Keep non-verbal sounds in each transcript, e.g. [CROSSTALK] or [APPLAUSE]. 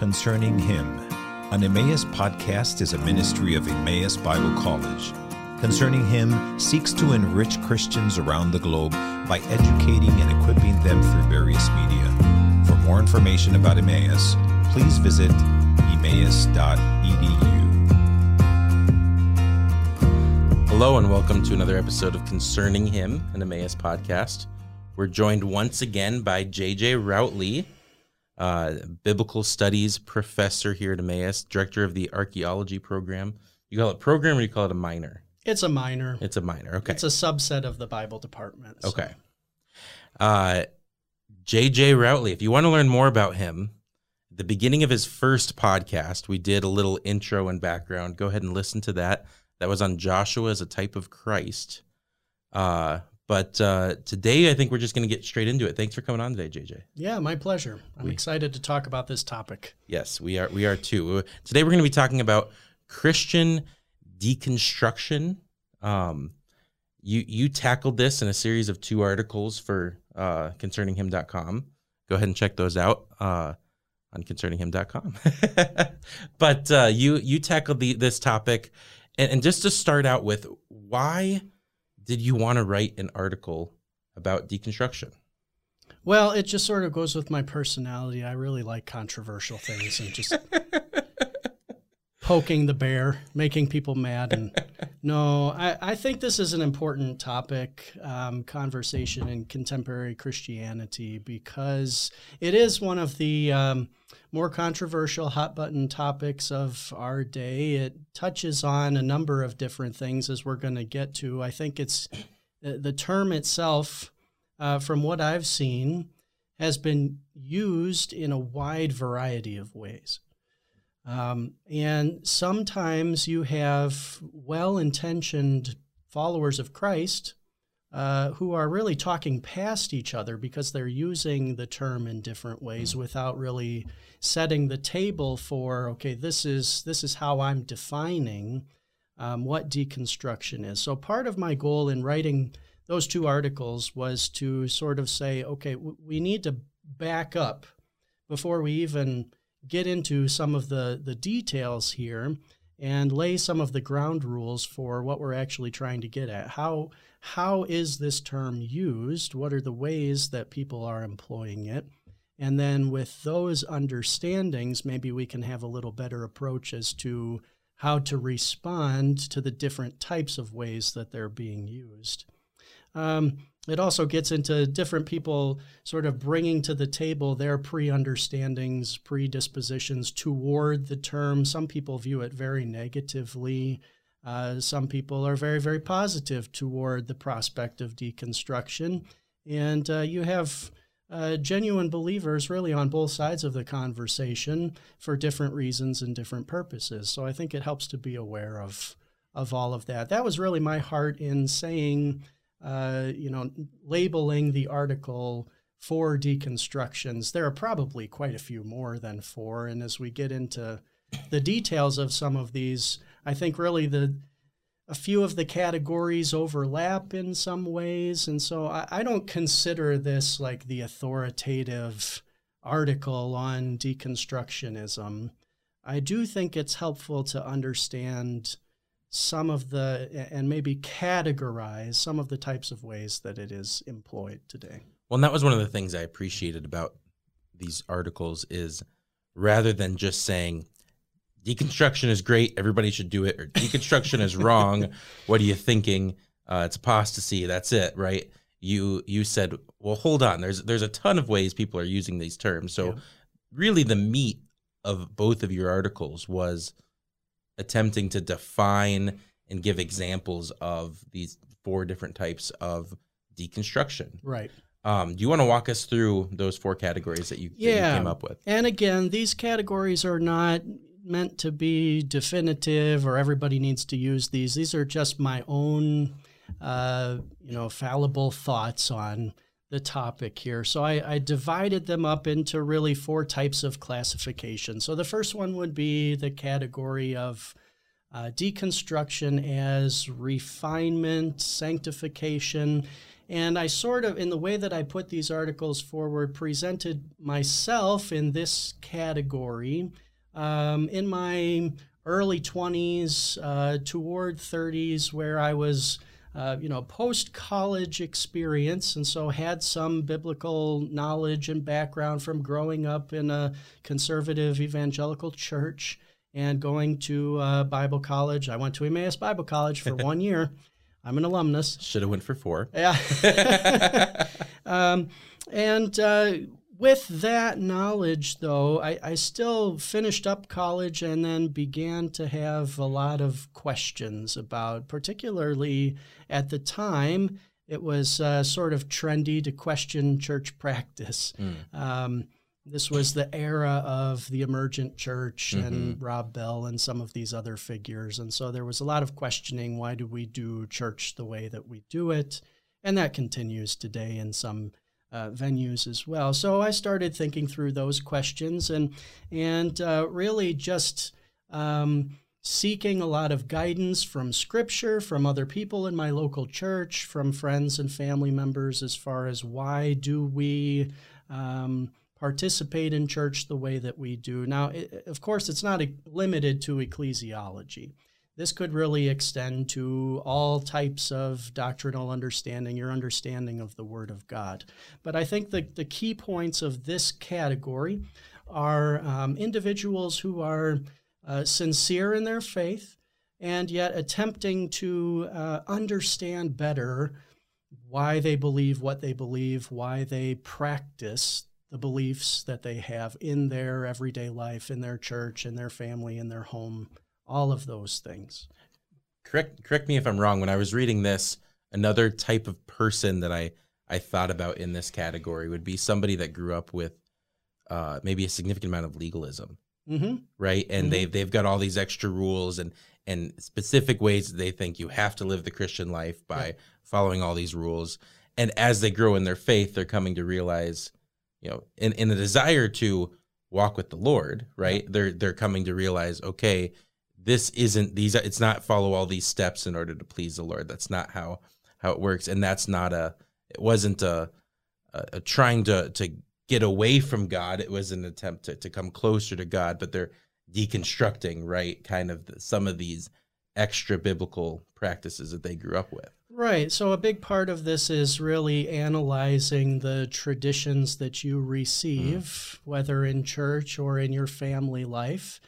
Concerning Him. An Emmaus podcast is a ministry of Emmaus Bible College. Concerning Him seeks to enrich Christians around the globe by educating and equipping them through various media. For more information about Emmaus, please visit emmaus.edu. Hello, and welcome to another episode of Concerning Him, an Emmaus podcast. We're joined once again by JJ Routley, uh, biblical studies professor here at Emmaus, director of the archaeology program. You call it program or you call it a minor? It's a minor. It's a minor. Okay. It's a subset of the Bible department. so- Okay. Uh, JJ Routley, if you want to learn more about him, the beginning of his first podcast, we did a little intro and background. Go ahead and listen to that. That was on Joshua as a type of Christ. Uh, but uh, today, I think we're just going to get straight into it. Thanks for coming on today, JJ. Yeah, my pleasure. I'm We- excited to talk about this topic. Yes, we are. We are too. Today, we're going to be talking about Christian deconstruction. Um, you you tackled this in a series of two articles for uh, concerninghim.com. Go ahead and check those out uh, on concerninghim.com. [LAUGHS] but uh, you you tackled the, this topic, and, and just to start out with, why did you want to write an article about deconstruction? Well, it just sort of goes with my personality. I really like controversial things and just [LAUGHS] poking the bear, making people mad. And [LAUGHS] no, I, I think this is an important topic, um, conversation in contemporary Christianity, because it is one of the um, more controversial hot button topics of our day. It touches on a number of different things, as we're going to get to. I think it's the term itself, uh, from what I've seen, has been used in a wide variety of ways. Um, and sometimes you have well intentioned followers of Christ uh, who are really talking past each other because they're using the term in different ways without really setting the table for okay this is this is how i'm defining um, what deconstruction is. So part of my goal in writing those two articles was to sort of say okay w- we need to back up before we even get into some of the the details here and lay some of the ground rules for what we're actually trying to get at. How how is this term used? What are the ways that people are employing it? And then with those understandings, maybe we can have a little better approach as to how to respond to the different types of ways that they're being used. Um, it also gets into different people sort of bringing to the table their pre understandings, predispositions toward the term. Some people view it very negatively. Uh, some people are very, very positive toward the prospect of deconstruction. And uh, you have uh, genuine believers really on both sides of the conversation for different reasons and different purposes. So I think it helps to be aware of of all of that. That was really my heart in saying, uh, you know, labeling the article four deconstructions. There are probably quite a few more than four, and as we get into the details of some of these, I think really the a few of the categories overlap in some ways. And so I, I don't consider this like the authoritative article on deconstructionism. I do think it's helpful to understand some of the, and maybe categorize some of the types of ways that it is employed today. Well, and that was one of the things I appreciated about these articles is rather than just saying deconstruction is great, everybody should do it, or [LAUGHS] deconstruction is wrong, what are you thinking? Uh, it's apostasy. That's it, right? You you said, well, hold on. There's there's a ton of ways people are using these terms. So Yeah. really, the meat of both of your articles was attempting to define and give examples of these four different types of deconstruction. Right. Um, do you want to walk us through those four categories that you, that you came up with? And again, these categories are not meant to be definitive or everybody needs to use these. These are just my own, uh, you know, fallible thoughts on the topic here. So I, I divided them up into really four types of classification. So the first one would be the category of uh, deconstruction as refinement, sanctification, And I sort of, in the way that I put these articles forward, presented myself in this category um, in my early 20s uh, toward 30s, where I was. Uh, you know, post college experience, and so had some biblical knowledge and background from growing up in a conservative evangelical church and going to uh, Bible college. I went to Emmaus Bible College for [LAUGHS] one year. I'm an alumnus. Should have went for four. Yeah. [LAUGHS] um, and uh, with that knowledge, though, I, I, still finished up college and then began to have a lot of questions about, particularly at the time, it was uh, sort of trendy to question church [LAUGHS] practice. Mm. Um, this was the era of the emergent church mm-hmm. and Rob Bell and some of these other figures. And so there was a lot of questioning why do we do church the way that we do it? And that continues today in some uh, venues as well. So I started thinking through those questions and, and uh, really just um, seeking a lot of guidance from scripture, from other people in my local church, from friends and family members as far as why do we. Um, participate in church the way that we do. Now, it, of course, it's not limited to ecclesiology. This could really extend to all types of doctrinal understanding, your understanding of the Word of God. But I think the, the key points of this category are um, individuals who are uh, sincere in their faith and yet attempting to uh, understand better why they believe what they believe, why they practice the beliefs that they have in their everyday life, in their church, in their family, in their home, all of those things. Correct correct me if I'm wrong. When I was reading this, another type of person that I I thought about in this category would be somebody that grew up with uh, maybe a significant amount of legalism, mm-hmm. right? And mm-hmm. they've they've got all these extra rules and and specific ways that they think you have to live the Christian life by yeah. following all these rules. And as they grow in their faith, they're coming to realize you know, in in the desire to walk with the Lord, right? Yeah. They're they're coming to realize, okay, this isn't these. It's not follow all these steps in order to please the Lord. That's not how how it works, and that's not a. It wasn't a, a, a trying to to get away from God. It was an attempt to to come closer to God, but they're deconstructing, right? Kind of the, some of these extra biblical practices that they grew up with. Right. So, a big part of this is really analyzing the traditions that you receive, mm. whether in church or in your family life,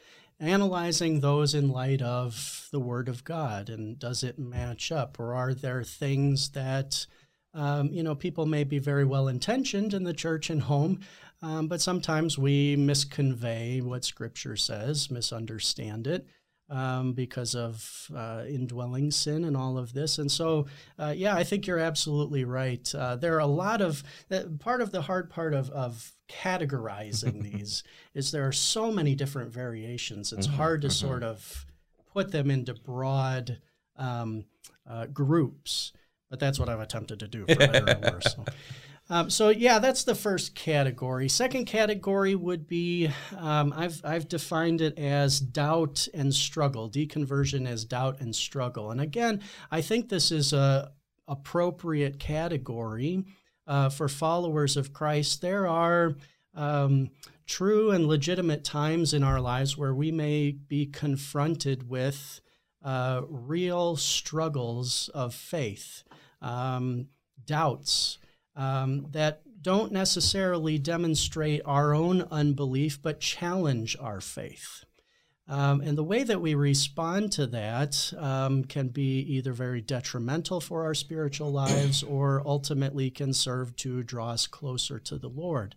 analyzing those in light of the Word of God. And does it match up? Or are there things that, um, you know, people may be very well intentioned in the church and home, um, but sometimes we misconvey what Scripture says, misunderstand it um, because of uh, indwelling sin and all of this. And so, uh, yeah, I think you're absolutely right. Uh, there are a lot of uh, part of the hard part of, of categorizing [LAUGHS] these is there are so many different variations. It's mm-hmm, hard to mm-hmm. sort of put them into broad um, uh, groups. But that's what I've attempted to do for better or worse. [LAUGHS] So. Um, so yeah, that's the first category. Second category would be um, I've I've defined it as doubt and struggle. Deconversion as doubt and struggle. And again, I think this is a appropriate category uh, for followers of Christ. There are um, true and legitimate times in our lives where we may be confronted with uh, real struggles of faith, um, doubts um, that don't necessarily demonstrate our own unbelief, but challenge our faith. Um, and the way that we respond to that um, can be either very detrimental for our spiritual lives or ultimately can serve to draw us closer to the Lord.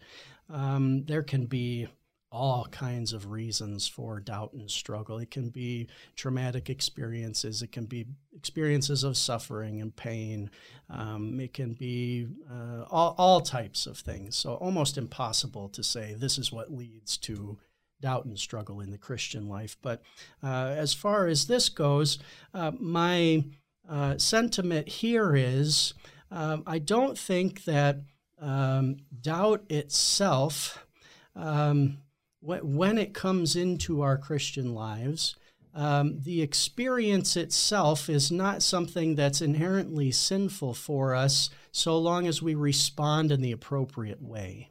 Um, there can be all kinds of reasons for doubt and struggle. It can be traumatic experiences, it can be experiences of suffering and pain, um, it can be uh, all, all types of things. So, almost impossible to say this is what leads to doubt and struggle in the Christian life. But uh, as far as this goes, uh, my uh, sentiment here is um, I don't think that um, doubt itself. Um, when it comes into our Christian lives, um, the experience itself is not something that's inherently sinful for us so long as we respond in the appropriate way.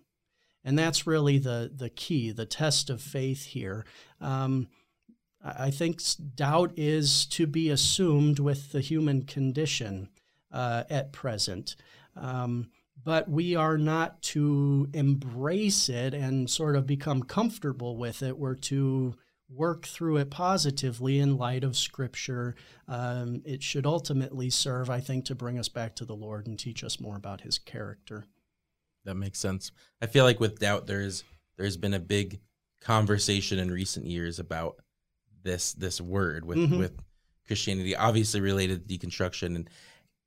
And that's really the, the key, the test of faith here. Um, I think doubt is to be assumed with the human condition uh, at present. Um, but we are not to embrace it and sort of become comfortable with it. We're to work through it positively in light of Scripture. Um, it should ultimately serve, I think, to bring us back to the Lord and teach us more about His character. That makes sense. I feel like with doubt, there's there's been a big conversation in recent years about this this word with mm-hmm. with Christianity, obviously related to deconstruction, and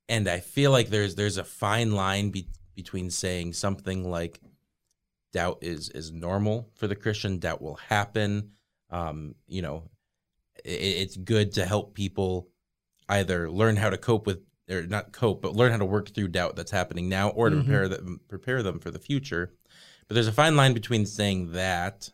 and I feel like there's there's a fine line be, between saying something like doubt is is normal for the Christian, doubt will happen, um, you know, it, it's good to help people either learn how to cope with or not cope, but learn how to work through doubt that's happening now, or to mm-hmm. prepare them prepare them for the future. But there's a fine line between saying that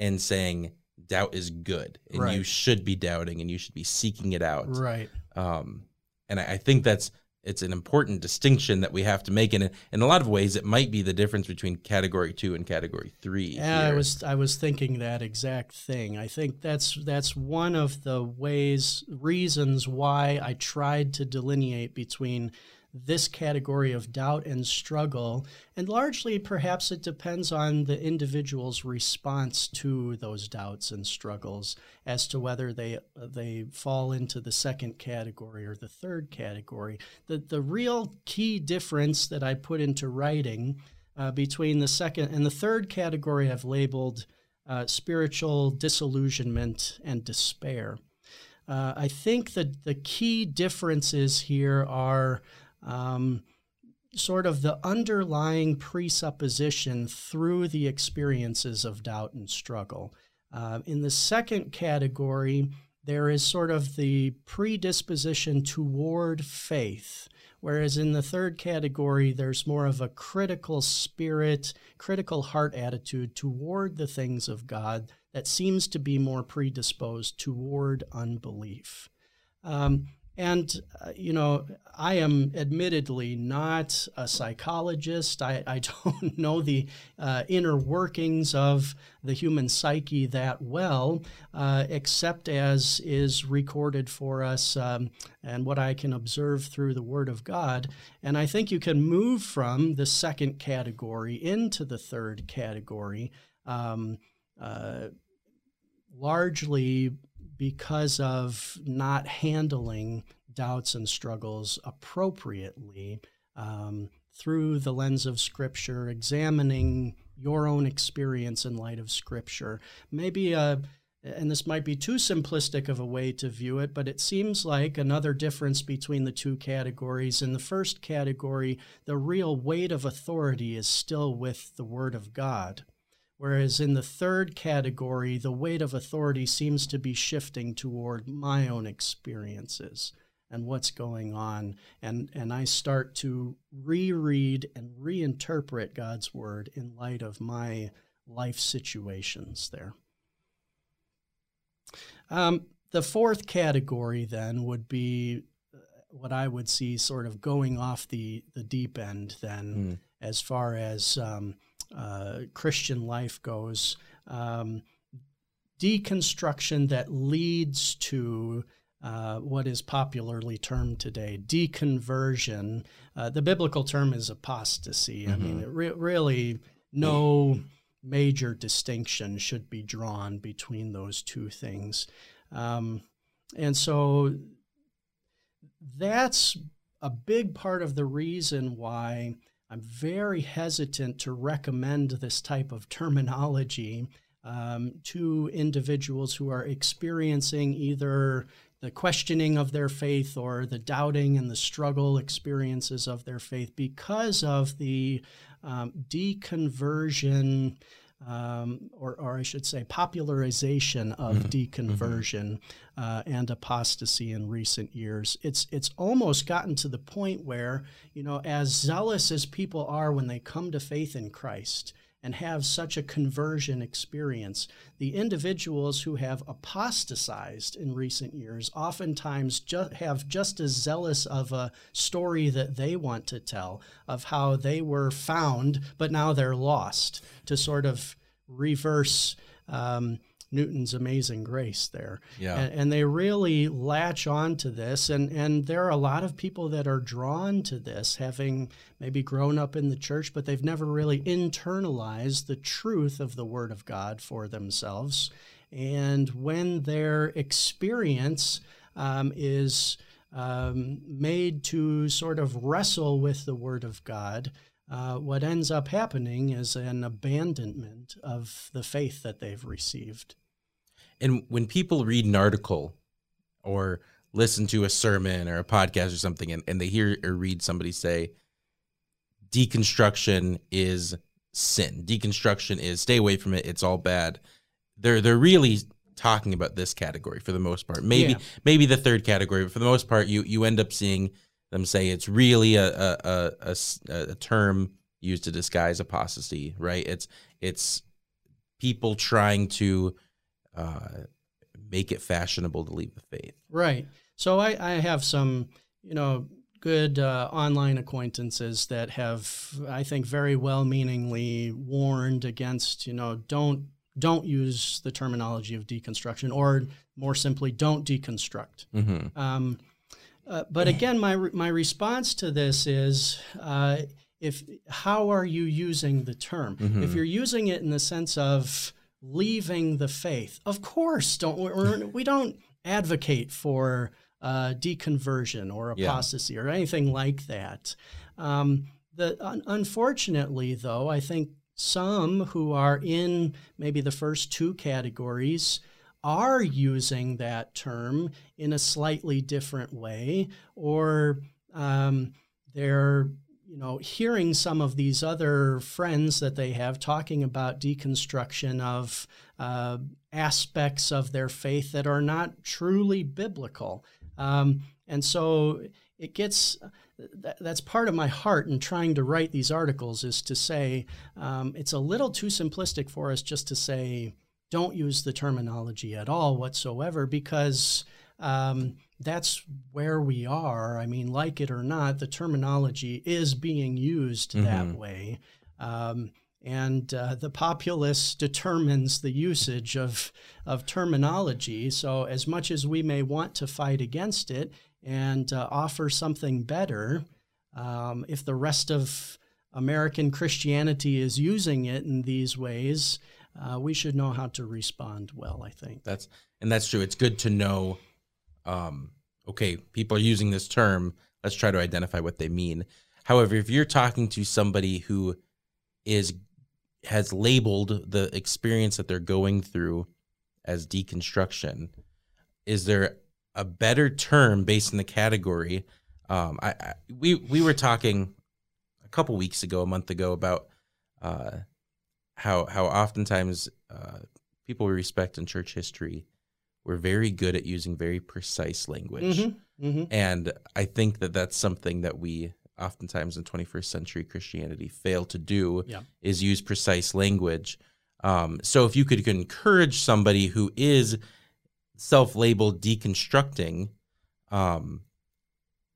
and saying doubt is good and right. you should be doubting and you should be seeking it out. Right. Um, and I, I think that's it's an important distinction that we have to make and in a lot of ways it might be the difference between category 2 and category 3 yeah i was i was thinking that exact thing. I think that's that's one of the ways reasons why i tried to delineate between this category of doubt and struggle. And largely, perhaps it depends on the individual's response to those doubts and struggles as to whether they, they fall into the second category or the third category. The, the real key difference that I put into writing uh, between the second and the third category I've labeled uh, spiritual disillusionment and despair. Uh, I think that the key differences here are um, sort of the underlying presupposition through the experiences of doubt and struggle. Uh, in the second category, there is sort of the predisposition toward faith. Whereas in the third category, there's more of a critical spirit, critical heart attitude toward the things of God that seems to be more predisposed toward unbelief. Um, and, uh, you know, I am admittedly not a psychologist. I, I [LAUGHS] don't know the uh, inner workings of the human psyche that well, uh, except as is recorded for us um, and what I can observe through the Word of God. And I think you can move from the second category into the third category. Um, uh, largely because of not handling doubts and struggles appropriately um, through the lens of Scripture, examining your own experience in light of Scripture. Maybe a uh, and this might be too simplistic of a way to view it, but it seems like another difference between the two categories. In the first category, the real weight of authority is still with the Word of God. Whereas in the third category, the weight of authority seems to be shifting toward my own experiences and what's going on. And, and I start to reread and reinterpret God's word in light of my life situations there. Um, the fourth category then would be uh, what I would see sort of going off the, the deep end then, mm. as far as um, uh, Christian life goes, um, deconstruction that leads to uh, what is popularly termed today deconversion. Uh, the biblical term is apostasy. Mm-hmm. I mean, mm-hmm. re- really, no major distinction should be drawn between those two things. Um, and so that's a big part of the reason why I'm very hesitant to recommend this type of terminology um, to individuals who are experiencing either the questioning of their faith or the doubting and the struggle experiences of their faith because of the um, deconversion um, or, or I should say, popularization of mm-hmm. deconversion mm-hmm. uh, and apostasy in recent years. It's it's almost gotten to the point where you know, as zealous as people are when they come to faith in Christ, and have such a conversion experience. The individuals who have apostatized in recent years oftentimes ju- have just as zealous of a story that they want to tell of how they were found, but now they're lost, to sort of reverse. Um, Newton's amazing grace there. Yeah. And, and, they really latch on to this. And, and there are a lot of people that are drawn to this, having maybe grown up in the church, but they've never really internalized the truth of the Word of God for themselves. And when their experience um, is um, made to sort of wrestle with the Word of God, uh, what ends up happening is an abandonment of the faith that they've received. And when people read an article or listen to a sermon or a podcast or something and, and they hear or read somebody say deconstruction is sin. Deconstruction is stay away from it, it's all bad. They're they're really talking about this category for the most part. Maybe yeah. maybe the third category, but for the most part you you end up seeing them say it's really a a, a, a, a term used to disguise apostasy, right? It's it's people trying to uh, make it fashionable to leave the faith. Right. So I, I have some, you know, good uh, online acquaintances that have, I think, very well-meaningly warned against, you know, don't don't use the terminology of deconstruction, or more simply, don't deconstruct. Mm-hmm. Um, uh, but again, my my response to this is. Uh, if how are you using the term? Mm-hmm. If you're using it in the sense of leaving the faith. Of course, don't we're, [LAUGHS] we don't advocate for uh, deconversion or apostasy yeah. or anything like that. Um, the un- unfortunately, though, I think some who are in maybe the first two categories are using that term in a slightly different way, or um, they're you know, hearing some of these other friends that they have talking about deconstruction of uh, aspects of their faith that are not truly biblical. Um, and so it gets that's part of my heart in trying to write these articles is to say um, it's a little too simplistic for us just to say don't use the terminology at all whatsoever because um, that's where we are. I mean, like it or not, the terminology is being used mm-hmm. that way. Um, and uh, the populace determines the usage of, of terminology. So, as much as we may want to fight against it and uh, offer something better, um, if the rest of American Christianity is using it in these ways, uh, we should know how to respond well. I think that's and that's true. It's good to know um, okay, people are using this term. Let's try to identify what they mean. However, if you're talking to somebody who is has labeled the experience that they're going through as deconstruction, is there a better term based in the category? Um, I, I we we were talking a couple weeks ago, a month ago, about uh, how how oftentimes uh, people we respect in church history we're very good at using very precise language. Mm-hmm, mm-hmm. And I think that that's something that we oftentimes in 21st century Christianity fail to do yeah. is use precise language. Um, so if you could encourage somebody who is self-labeled deconstructing, um,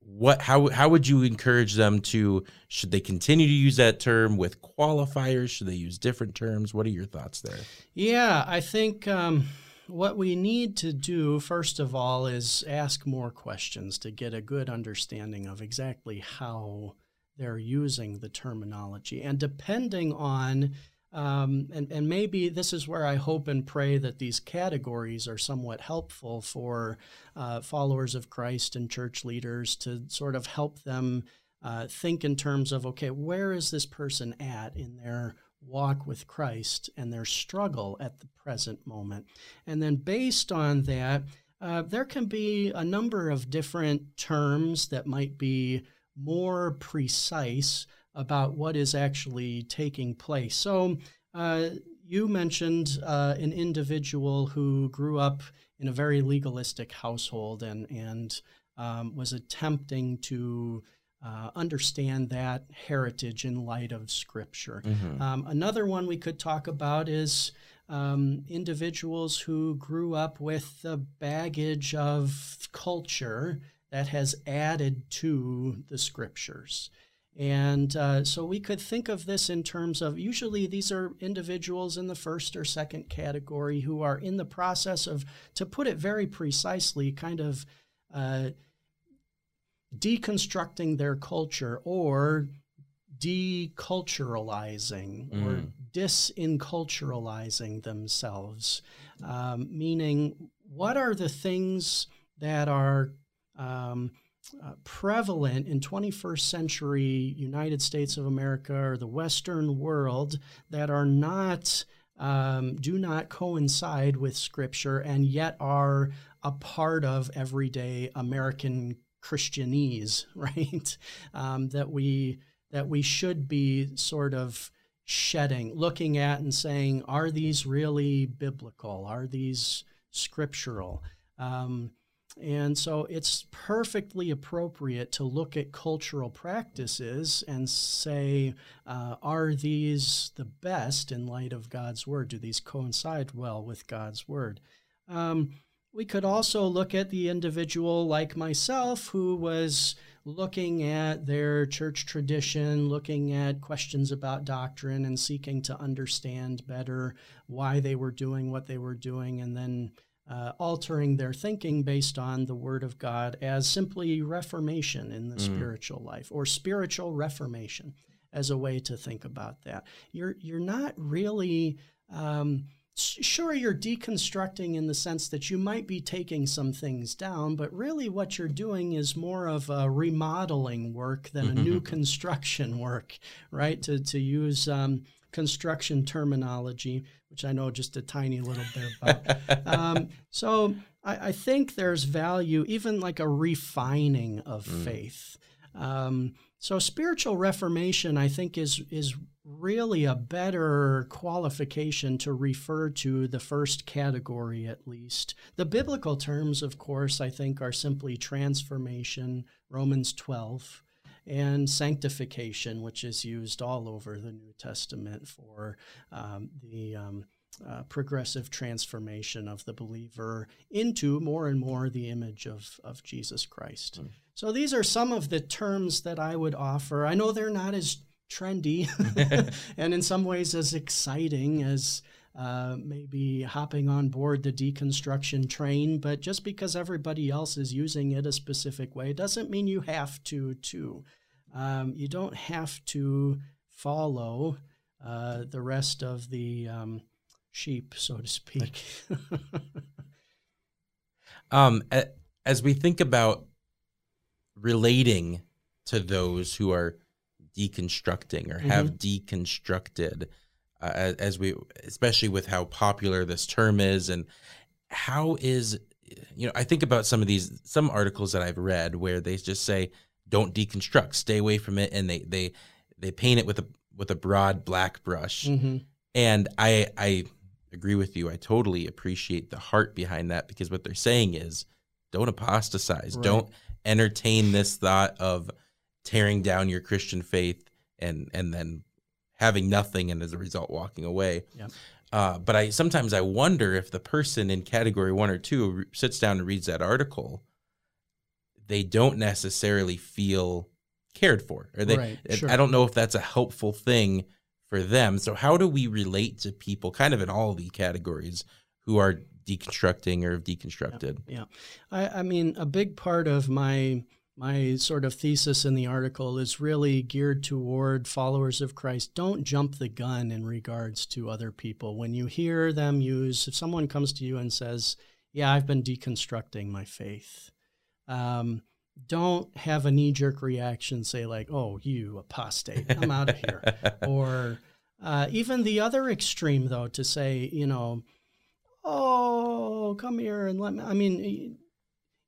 what how how would you encourage them to should they continue to use that term with qualifiers should they use different terms what are your thoughts there yeah i think um, what we need to do, first of all, is ask more questions to get a good understanding of exactly how they're using the terminology. And depending on, um, and, and maybe this is where I hope and pray that these categories are somewhat helpful for uh, followers of Christ and church leaders to sort of help them uh, think in terms of okay, where is this person at in their walk with Christ and their struggle at the present moment. And then, based on that, uh, there can be a number of different terms that might be more precise about what is actually taking place. So, uh, you mentioned uh, an individual who grew up in a very legalistic household and and um, was attempting to uh, understand that heritage in light of Scripture. Mhm. Um, another one we could talk about is um, individuals who grew up with the baggage of culture that has added to the Scriptures. And uh, so we could think of this in terms of usually these are individuals in the first or second category who are in the process of, to put it very precisely, kind of uh, deconstructing their culture or deculturalizing or Mm. disinculturalizing themselves, um, meaning what are the things that are um, uh, prevalent in 21st century United States of America or the Western world that are not um, do not coincide with Scripture and yet are a part of everyday American Christianese, [LAUGHS] right? Um, that we that we should be sort of shedding, looking at and saying, are these really biblical? Are these scriptural? Um, and so it's perfectly appropriate to look at cultural practices and say, uh, are these the best in light of God's word? Do these coincide well with God's word? Um, we could also look at the individual like myself who was looking at their church tradition, looking at questions about doctrine, and seeking to understand better why they were doing what they were doing, and then uh, altering their thinking based on the Word of God as simply reformation in the Mm. spiritual life or spiritual reformation as a way to think about that. You're you're not really um, sure you're deconstructing in the sense that you might be taking some things down, but really what you're doing is more of a remodeling work than a new construction work, right? To to use um, construction terminology, which I know just a tiny little bit about. [LAUGHS] um, so I, I think there's value, even like a refining of Mm. faith. Um, so spiritual reformation, I think, is is really a better qualification to refer to the first category at least. The biblical terms, of course, I think, are simply transformation, Romans 12, and sanctification, which is used all over the New Testament for um, the um, uh, progressive transformation of the believer into more and more the image of, of Jesus Christ. Mm. So these are some of the terms that I would offer. I know they're not as trendy [LAUGHS] [LAUGHS] and in some ways as exciting as uh, maybe hopping on board the deconstruction train, but just because everybody else is using it a specific way doesn't mean you have to, too. Um, you don't have to follow uh, the rest of the um, sheep, so to speak. [LAUGHS] Um, as we think about relating to those who are deconstructing or have deconstructed, uh, as, as we, especially with how popular this term is, and how is, you know, I think about some of these some articles that I've read where they just say, "Don't deconstruct, stay away from it," and they they they paint it with a with a broad black brush. hmm And I I agree with you. I totally appreciate the heart behind that because what they're saying is don't apostatize. Right. Don't entertain this thought of tearing down your Christian faith and and then having nothing and as a result walking away. Yep. Uh, but I sometimes I wonder if the person in category one or two sits down and reads that article, they don't necessarily feel cared for, or they. Right, sure. I don't know if that's a helpful thing for them. So how do we relate to people, kind of in all the categories, who are deconstructing or have deconstructed? Yeah, I, I mean, a big part of my my sort of thesis in the article is really geared toward followers of Christ. Don't jump the gun in regards to other people. When you hear them use, if someone comes to you and says, "Yeah, I've been deconstructing my faith," um, don't have a knee jerk reaction. Say like, "Oh, you apostate! I'm out of here." [LAUGHS] or uh, even the other extreme, though, to say, you know, oh, come here and let me. I mean,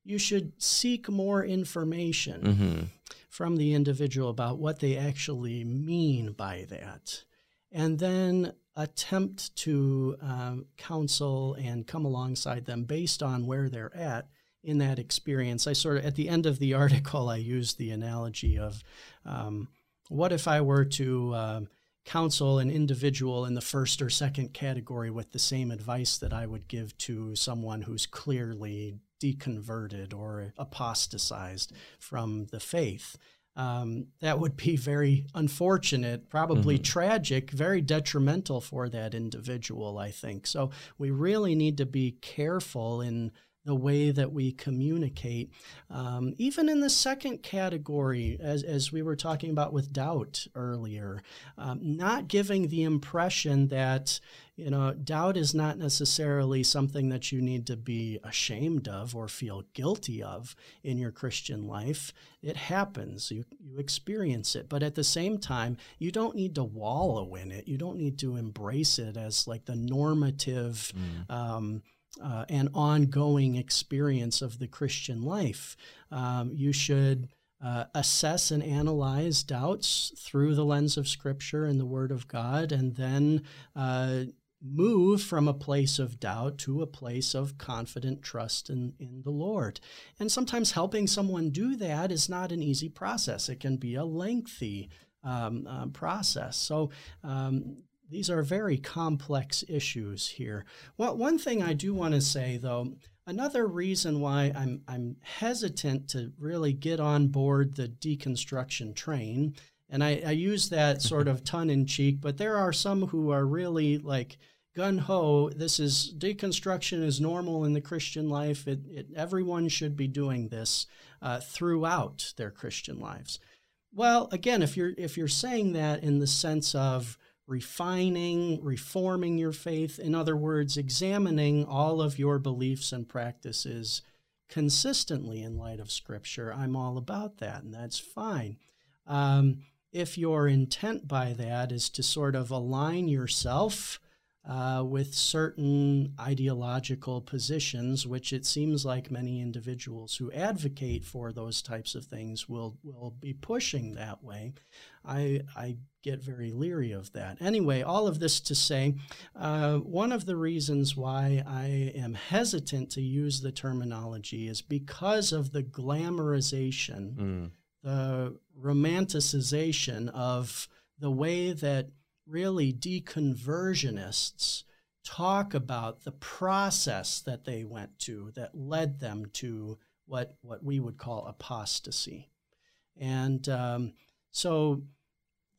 you should seek more information hmm from the individual about what they actually mean by that, and then attempt to um, counsel and come alongside them based on where they're at in that experience. I sort of, at the end of the [LAUGHS] article, I used the analogy of um, what if I were to uh, counsel an individual in the first or second category with the same advice that I would give to someone who's clearly deconverted or apostatized from the faith. Um, that would be very unfortunate, probably mm-hmm. tragic, very detrimental for that individual, I think. So we really need to be careful in the way that we communicate. Um, even in the second category, as, as we were talking about with doubt earlier, um, not giving the impression that, you know, doubt is not necessarily something that you need to be ashamed of or feel guilty of in your Christian life. It happens, you, you experience it. But at the same time, you don't need to wallow in it, you don't need to embrace it as like the normative. Mm. Um, uh, and ongoing experience of the Christian life. Um, you should uh, assess and analyze doubts through the lens of Scripture and the Word of God, and then uh, move from a place of doubt to a place of confident trust in, in the Lord. And sometimes helping someone do that is not an easy process, it can be a lengthy um, uh, process. So, um, these are very complex issues here. Well, one thing I do want to say, though, another reason why I'm, I'm hesitant to really get on board the deconstruction train, and I, I use that [LAUGHS] sort of tongue in cheek, but there are some who are really like, gun ho, this is deconstruction is normal in the Christian life. It, it, everyone should be doing this uh, throughout their Christian lives. Well, again, if you're if you're saying that in the sense of refining, reforming your faith. In other words, examining all of your beliefs and practices consistently in light of Scripture. I'm all about that, and that's fine. Um, if your intent by that is to sort of align yourself uh, with certain ideological positions, which it seems like many individuals who advocate for those types of things will will be pushing that way. I I get very leery of that. Anyway, all of this to say, uh, one of the reasons why I am hesitant to use the terminology is because of the glamorization, mm. the romanticization of the way that really deconversionists talk about the process that they went to that led them to what what we would call apostasy, and um, so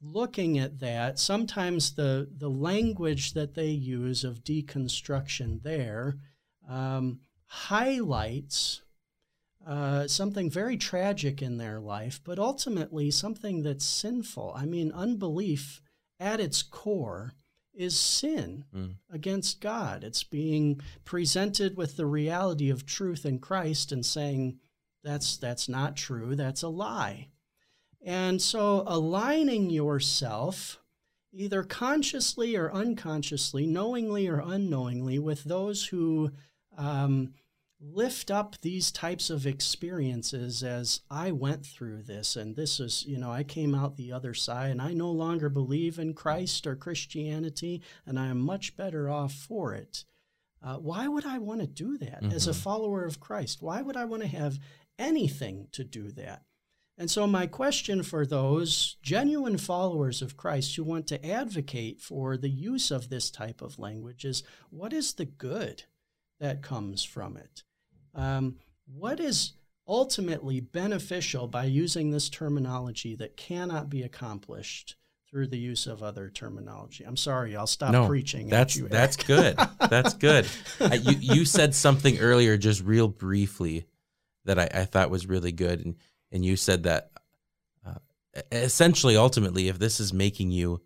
looking at that, sometimes the the language that they use of deconstruction there um, highlights uh, something very tragic in their life, but ultimately something that's sinful. I mean, unbelief at its core is sin mm. against God. It's being presented with the reality of truth in Christ and saying that's that's not true, that's a lie. And so aligning yourself either consciously or unconsciously, knowingly or unknowingly with those who um, lift up these types of experiences as I went through this. And this is, you know, I came out the other side and I no longer believe in Christ or Christianity, and I am much better off for it. Uh, why would I want to do that mm-hmm. as a mm-hmm. follower of Christ? Why would I want to have anything to do that? And so, my question for those genuine followers of Christ who want to advocate for the use of this type of language is what is the good that comes from it? Um, what is ultimately beneficial by using this terminology that cannot be accomplished through the use of other terminology. I'm sorry, I'll stop no, preaching. That's you, that's good. That's good. uh, you you said something earlier, just real briefly, that I, I thought was really good, and and you said that uh, essentially, ultimately, if this is making you,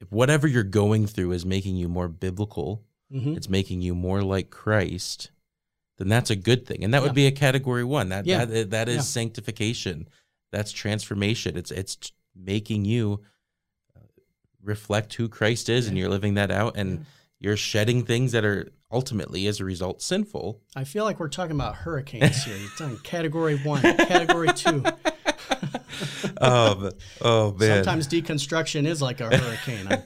if whatever you're going through is making you more biblical, mm-hmm. it's making you more like Christ then that's a good thing. And that yeah. would be a category one. That yeah. that, that is yeah. sanctification. That's transformation. It's it's making you uh, reflect who Christ is, and you're living that out, and you're shedding things that are ultimately, as a result, sinful. I feel like we're talking about hurricanes here. You're talking category one, category two. [LAUGHS] um, oh man! Sometimes deconstruction is like a hurricane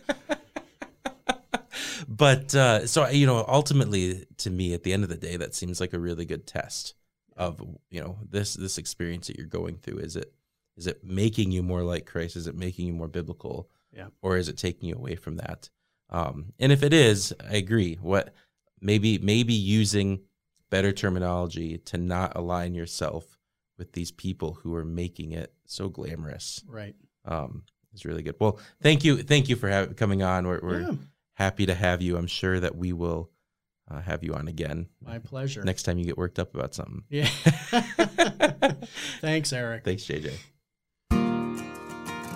but uh, so you know, ultimately, to me, at the end of the day, that seems like a really good test. of you know this this experience that you're going through. Is it is it making you more like christ? Is it making you more biblical? Yeah. or is it taking you away from that? Um and if it is i agree. What maybe maybe using better terminology to not align yourself with these people who are making it so glamorous Right. um is really good. Well thank you thank you for have, coming on. We're, we're Yeah, happy to have you i'm sure that we will uh, have you on again my pleasure. next time you get worked up about something Yeah. [LAUGHS] Thanks, Eric. thanks jj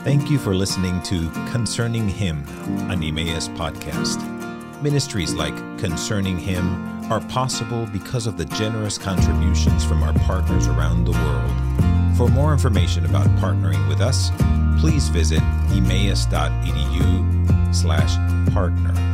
Thank you for listening to Concerning Him, an Emmaus podcast. Ministries like Concerning Him are possible because of the generous contributions from our partners around the world. For more information about partnering with us, please visit emmaus.edu slash partner.